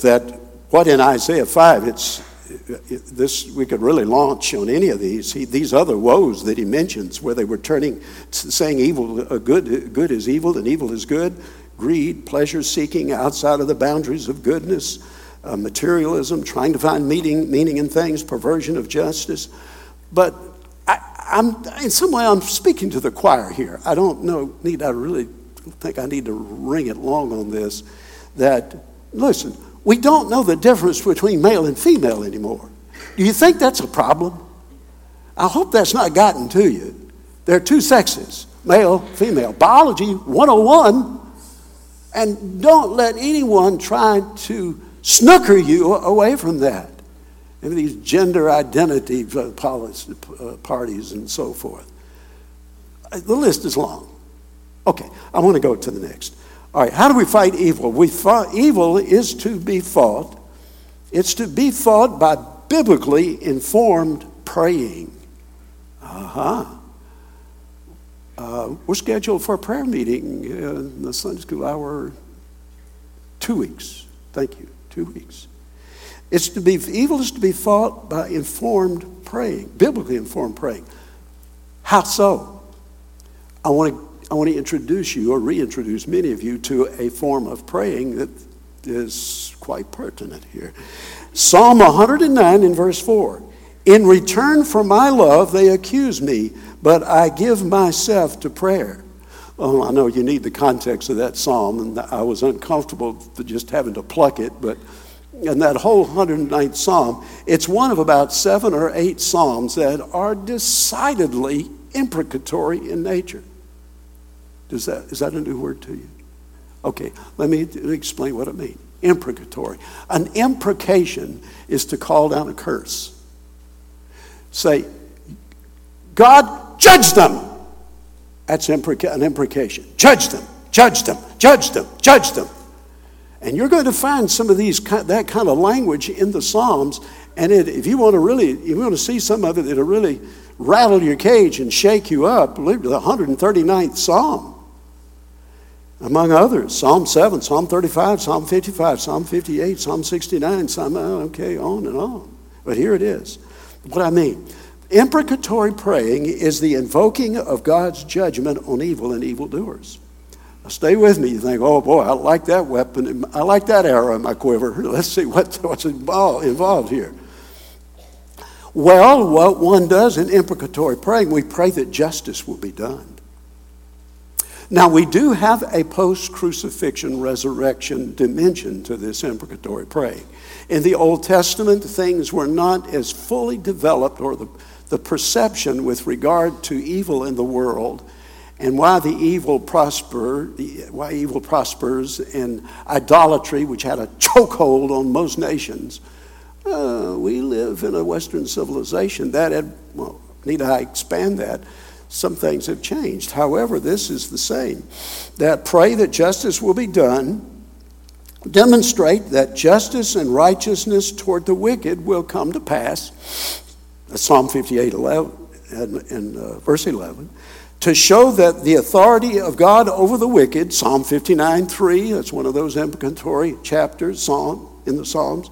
that what in Isaiah 5, it's this we could really launch on any of these. He, these other woes that he mentions, where they were turning, saying evil, uh, good, good is evil and evil is good, greed, pleasure seeking outside of the boundaries of goodness, uh, materialism, trying to find meaning, meaning in things, perversion of justice. But I, am in some way, I'm speaking to the choir here. I don't know, need, I really think I need to ring it long on this. That, listen, we don't know the difference between male and female anymore. Do you think that's a problem? I hope that's not gotten to you. There are two sexes male, female. Biology 101. And don't let anyone try to snooker you away from that. And these gender identity uh, parties and so forth. Uh, the list is long. Okay, I want to go to the next. All right, how do we fight evil? We fought, evil is to be fought. It's to be fought by biblically informed praying. Uh-huh. Uh, we're scheduled for a prayer meeting in the Sunday school hour two weeks. Thank you two weeks. It's to be evil is to be fought by informed praying, biblically informed praying. How so? I want to I want to introduce you or reintroduce many of you to a form of praying that is quite pertinent here. Psalm 109 in verse 4. In return for my love, they accuse me, but I give myself to prayer. Oh, I know you need the context of that psalm, and I was uncomfortable just having to pluck it, but in that whole 109th psalm, it's one of about seven or eight psalms that are decidedly imprecatory in nature. Does that, is that a new word to you? Okay, let me explain what it means. Imprecatory. An imprecation is to call down a curse. Say, God, judge them. That's an imprecation. Judge them, judge them, judge them, judge them. And you're going to find some of these that kind of language in the Psalms. And it, if you want to really, if you want to see some of it that'll really rattle your cage and shake you up, to the 139th Psalm. Among others, Psalm 7, Psalm 35, Psalm 55, Psalm 58, Psalm 69, Psalm, uh, okay, on and on. But here it is. What I mean, Imprecatory praying is the invoking of God's judgment on evil and evildoers. Stay with me. You think, oh boy, I like that weapon. I like that arrow in my quiver. Let's see what, what's involved here. Well, what one does in imprecatory praying, we pray that justice will be done. Now, we do have a post crucifixion resurrection dimension to this imprecatory praying. In the Old Testament, things were not as fully developed, or the the perception with regard to evil in the world and why the evil prosper, why evil prospers and idolatry, which had a chokehold on most nations. Uh, we live in a Western civilization that had, well, need I expand that? Some things have changed. However, this is the same. That pray that justice will be done, demonstrate that justice and righteousness toward the wicked will come to pass, Psalm 58 11, and, and uh, verse 11, to show that the authority of God over the wicked, Psalm 59 3, that's one of those imprecatory chapters, Psalm in the Psalms,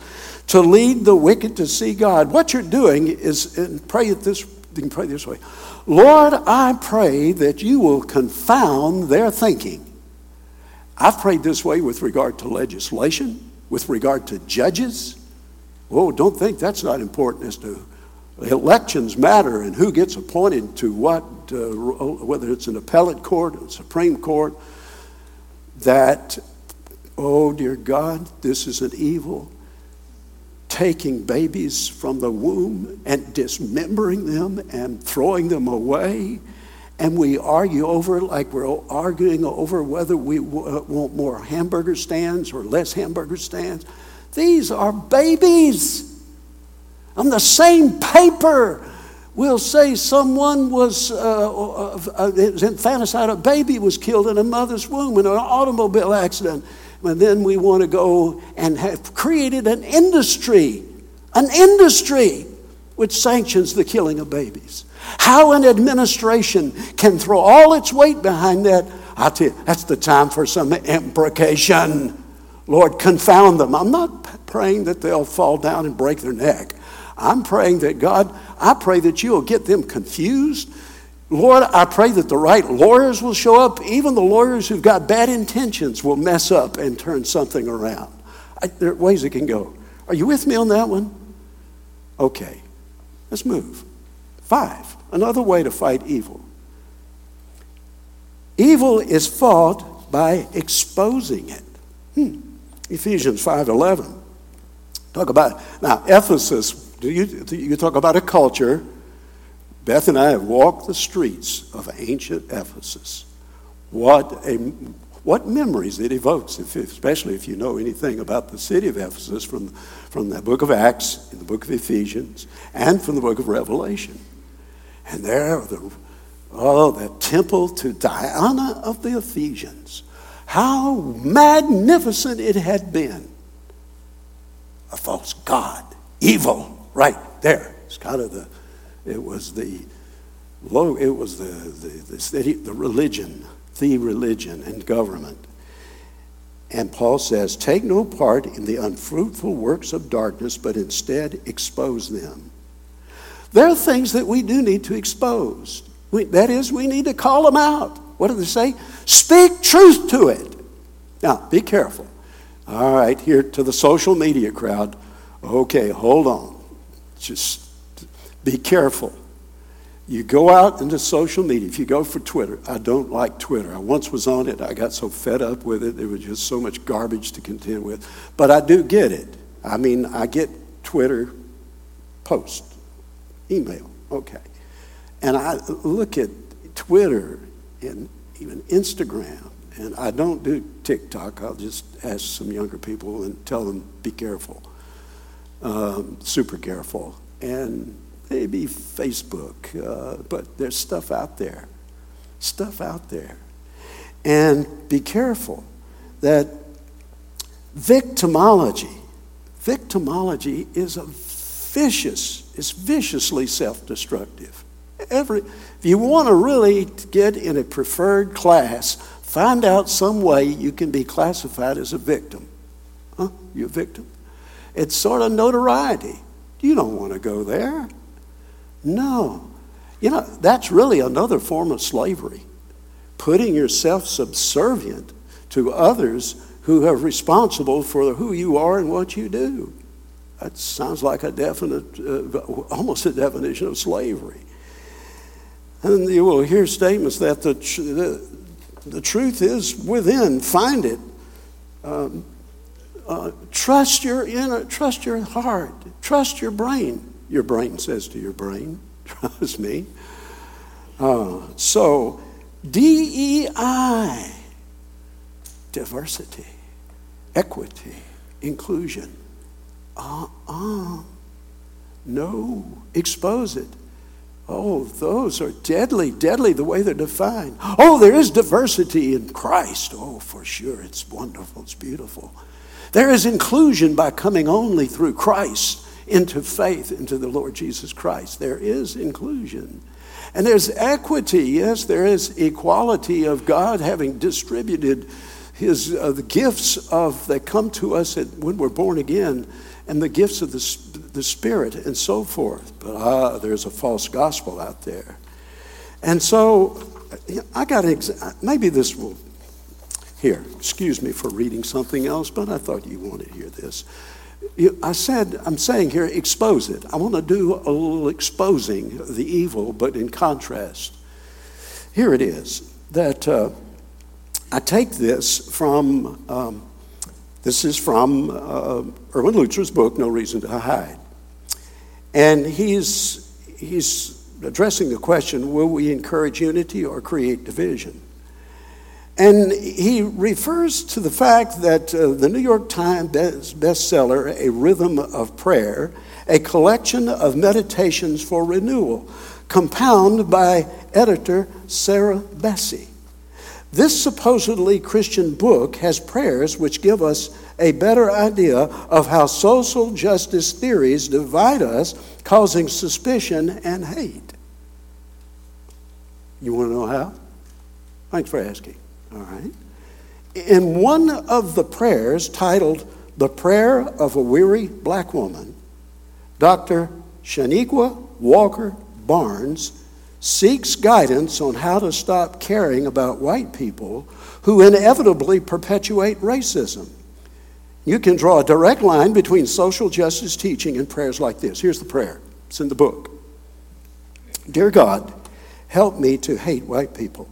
to lead the wicked to see God. What you're doing is, and pray it this, you can pray this way Lord, I pray that you will confound their thinking. I've prayed this way with regard to legislation, with regard to judges. Oh, don't think that's not important as to elections matter and who gets appointed to what, uh, whether it's an appellate court or Supreme Court, that, oh dear God, this is an evil. Taking babies from the womb and dismembering them and throwing them away. And we argue over it like we're arguing over whether we want more hamburger stands or less hamburger stands. These are babies. On the same paper, we'll say someone was, uh, uh, uh, it was infanticide, a baby was killed in a mother's womb in an automobile accident. And then we want to go and have created an industry, an industry which sanctions the killing of babies. How an administration can throw all its weight behind that, I tell you, that's the time for some imprecation. Lord, confound them. I'm not praying that they'll fall down and break their neck. I'm praying that God, I pray that you'll get them confused. Lord, I pray that the right lawyers will show up. Even the lawyers who've got bad intentions will mess up and turn something around. I, there are ways it can go. Are you with me on that one? Okay, let's move. Five, another way to fight evil. Evil is fought by exposing it. Hmm. Ephesians 5.11. Talk about, now Ephesus, do you, you talk about a culture. Beth and I have walked the streets of ancient Ephesus. What a what memories it evokes, if, especially if you know anything about the city of Ephesus from, from the book of Acts, in the book of Ephesians, and from the book of Revelation. And there, the, oh, the temple to Diana of the Ephesians. How magnificent it had been. A false god, evil, right there. It's kind of the, it was the, low, it was the, the, the, city, the religion the religion and government. And Paul says, Take no part in the unfruitful works of darkness, but instead expose them. There are things that we do need to expose. We, that is, we need to call them out. What do they say? Speak truth to it. Now, be careful. All right, here to the social media crowd. Okay, hold on. Just be careful. You go out into social media. If you go for Twitter, I don't like Twitter. I once was on it. I got so fed up with it. There was just so much garbage to contend with. But I do get it. I mean, I get Twitter post, email. Okay. And I look at Twitter and even Instagram. And I don't do TikTok. I'll just ask some younger people and tell them, be careful, um, super careful. And maybe Facebook, uh, but there's stuff out there. Stuff out there. And be careful that victimology, victimology is a vicious, it's viciously self destructive. Every, if you want to really get in a preferred class, find out some way you can be classified as a victim. Huh? You're a victim. It's sort of notoriety. You don't want to go there. No. You know, that's really another form of slavery. Putting yourself subservient to others who are responsible for who you are and what you do. That sounds like a definite, uh, almost a definition of slavery. And you will hear statements that the, tr- the, the, truth is within, find it. Um, uh, trust your inner, trust your heart, trust your brain. Your brain says to your brain, trust me. Uh, so, DEI, diversity, equity, inclusion. Uh uh. No, expose it. Oh, those are deadly, deadly the way they're defined. Oh, there is diversity in Christ. Oh, for sure, it's wonderful, it's beautiful. There is inclusion by coming only through Christ into faith into the Lord Jesus Christ. There is inclusion. And there's equity, yes, there is equality of God having distributed his uh, the gifts of that come to us at, when we're born again and the gifts of the, the Spirit and so forth. But ah, there's a false gospel out there. And so I got exa- maybe this will here, excuse me for reading something else, but I thought you wanted to hear this. I said, I'm saying here, expose it. I want to do a little exposing the evil, but in contrast. Here it is that uh, I take this from, um, this is from uh, Erwin Lutzer's book, No Reason to Hide. And he's, he's addressing the question will we encourage unity or create division? And he refers to the fact that uh, the New York Times bestseller, A Rhythm of Prayer, a collection of meditations for renewal, compounded by editor Sarah Bessey. This supposedly Christian book has prayers which give us a better idea of how social justice theories divide us, causing suspicion and hate. You want to know how? Thanks for asking. All right. In one of the prayers titled The Prayer of a Weary Black Woman, Dr. Chanequa Walker Barnes seeks guidance on how to stop caring about white people who inevitably perpetuate racism. You can draw a direct line between social justice teaching and prayers like this. Here's the prayer, it's in the book Dear God, help me to hate white people,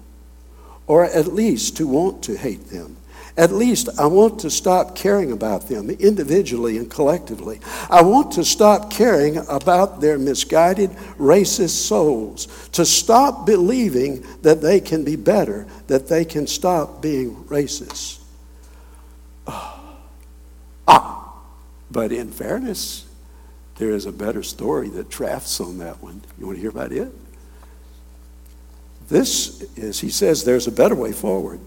or at least to want to hate them. At least I want to stop caring about them individually and collectively. I want to stop caring about their misguided racist souls, to stop believing that they can be better, that they can stop being racist. Oh. Ah, but in fairness, there is a better story that drafts on that one. You want to hear about it? This is, he says, there's a better way forward.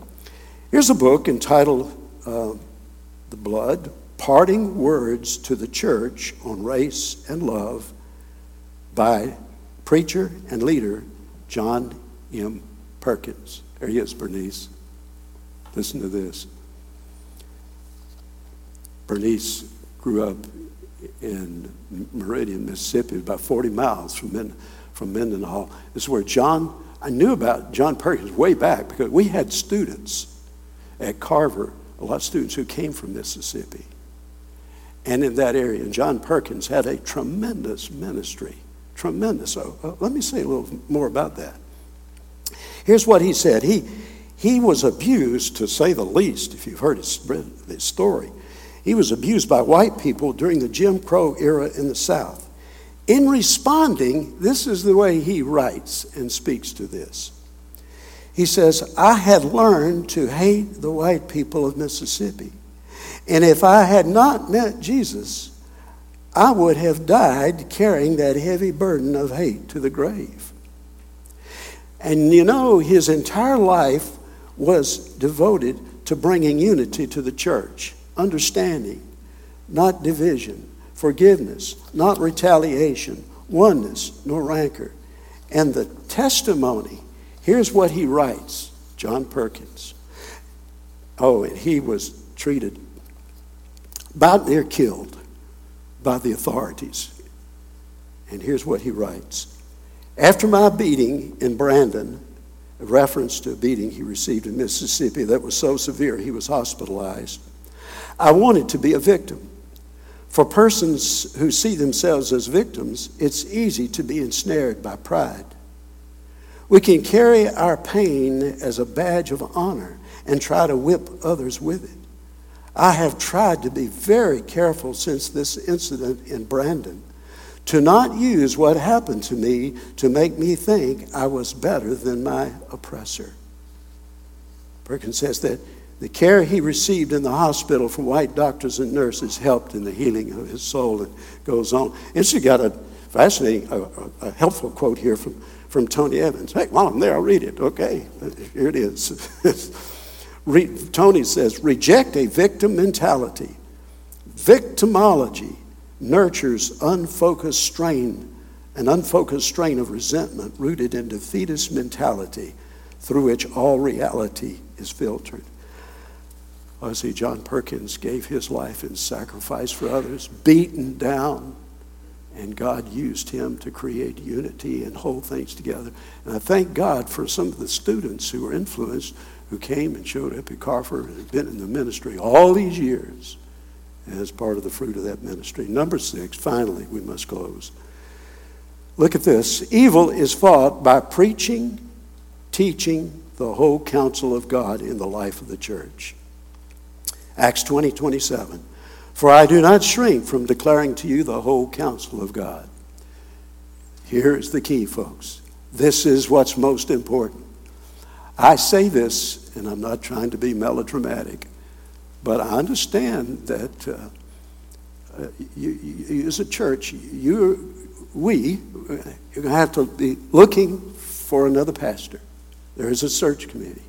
Here's a book entitled uh, The Blood Parting Words to the Church on Race and Love by preacher and leader John M. Perkins. There he is, Bernice. Listen to this. Bernice grew up in Meridian, Mississippi, about 40 miles from, Min- from Mendenhall. This is where John, I knew about John Perkins way back because we had students at Carver, a lot of students who came from Mississippi and in that area. And John Perkins had a tremendous ministry, tremendous. So uh, let me say a little more about that. Here's what he said. He, he was abused, to say the least, if you've heard his, his story. He was abused by white people during the Jim Crow era in the South. In responding, this is the way he writes and speaks to this. He says, I had learned to hate the white people of Mississippi. And if I had not met Jesus, I would have died carrying that heavy burden of hate to the grave. And you know, his entire life was devoted to bringing unity to the church understanding, not division, forgiveness, not retaliation, oneness, nor rancor. And the testimony, here's what he writes John Perkins. Oh, and he was treated about near killed by the authorities. And here's what he writes After my beating in Brandon, a reference to a beating he received in Mississippi that was so severe he was hospitalized. I wanted to be a victim. For persons who see themselves as victims, it's easy to be ensnared by pride. We can carry our pain as a badge of honor and try to whip others with it. I have tried to be very careful since this incident in Brandon to not use what happened to me to make me think I was better than my oppressor. Perkins says that the care he received in the hospital from white doctors and nurses helped in the healing of his soul and goes on. And she got a fascinating, a, a, helpful quote here from, from Tony Evans. Hey, while I'm there, I'll read it. Okay, here it is. Re, Tony says, reject a victim mentality. Victimology nurtures unfocused strain, an unfocused strain of resentment rooted in defeatist mentality through which all reality is filtered. I see John Perkins gave his life in sacrifice for others, beaten down, and God used him to create unity and hold things together. And I thank God for some of the students who were influenced, who came and showed up at Carver and been in the ministry all these years as part of the fruit of that ministry. Number six, finally, we must close. Look at this. Evil is fought by preaching, teaching the whole counsel of God in the life of the church. Acts 20, 27. For I do not shrink from declaring to you the whole counsel of God. Here's the key, folks. This is what's most important. I say this, and I'm not trying to be melodramatic, but I understand that uh, uh, you, you, as a church, you, we, you're going to have to be looking for another pastor. There is a search committee.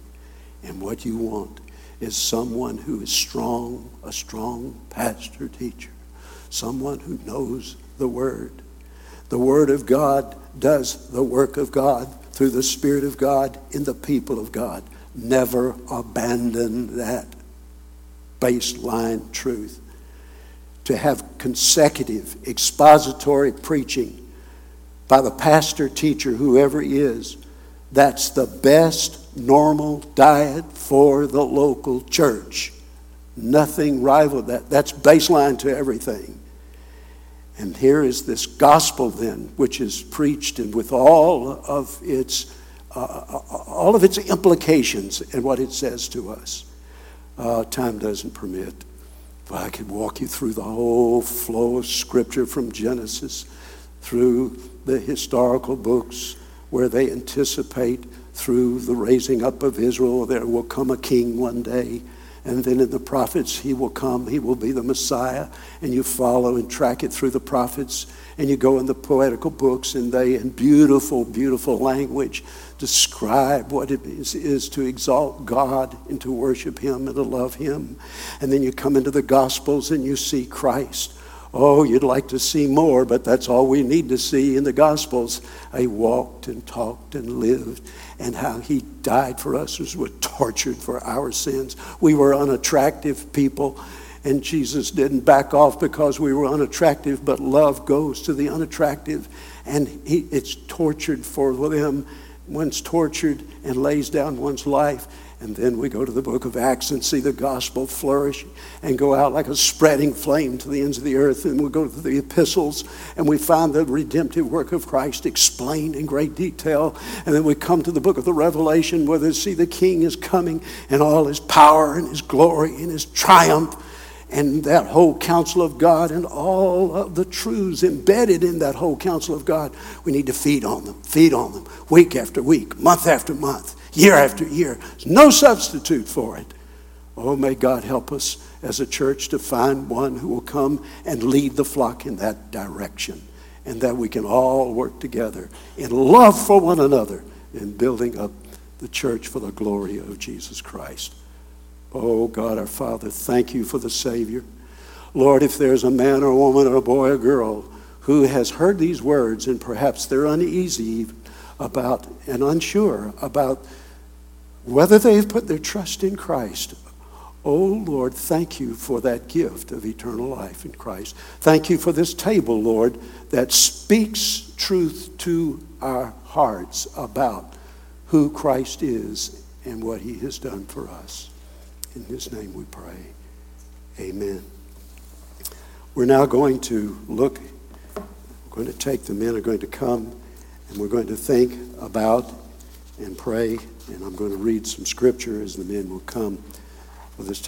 And what you want is someone who is strong, a strong pastor teacher, someone who knows the Word. The Word of God does the work of God through the Spirit of God in the people of God. Never abandon that baseline truth. To have consecutive expository preaching by the pastor, teacher, whoever he is, that's the best normal diet for the local church. Nothing rivaled that. That's baseline to everything. And here is this gospel then, which is preached and with all of its uh, all of its implications and what it says to us. Uh, time doesn't permit. If I could walk you through the whole flow of Scripture from Genesis through the historical books where they anticipate through the raising up of Israel there will come a king one day and then in the prophets, he will come, he will be the Messiah. And you follow and track it through the prophets. And you go in the poetical books, and they, in beautiful, beautiful language, describe what it is, is to exalt God and to worship him and to love him. And then you come into the Gospels and you see Christ. Oh, you'd like to see more, but that's all we need to see in the Gospels. He walked and talked and lived, and how he died for us as we're tortured for our sins. We were unattractive people, and Jesus didn't back off because we were unattractive, but love goes to the unattractive, and he, it's tortured for them. One's tortured and lays down one's life and then we go to the book of Acts and see the gospel flourish and go out like a spreading flame to the ends of the earth. And we go to the epistles and we find the redemptive work of Christ explained in great detail. And then we come to the book of the Revelation where they see the King is coming and all his power and his glory and his triumph and that whole counsel of God and all of the truths embedded in that whole counsel of God. We need to feed on them, feed on them, week after week, month after month, year after year. There's no substitute for it. Oh, may God help us as a church to find one who will come and lead the flock in that direction, and that we can all work together in love for one another in building up the church for the glory of Jesus Christ. Oh, God, our Father, thank you for the Savior. Lord, if there's a man or a woman or a boy or girl who has heard these words and perhaps they're uneasy about and unsure about whether they've put their trust in Christ, oh Lord, thank you for that gift of eternal life in Christ. Thank you for this table, Lord, that speaks truth to our hearts about who Christ is and what he has done for us. In his name we pray. Amen. We're now going to look, we're going to take the men are going to come and we're going to think about and pray. And I'm going to read some scripture as the men will come for this time.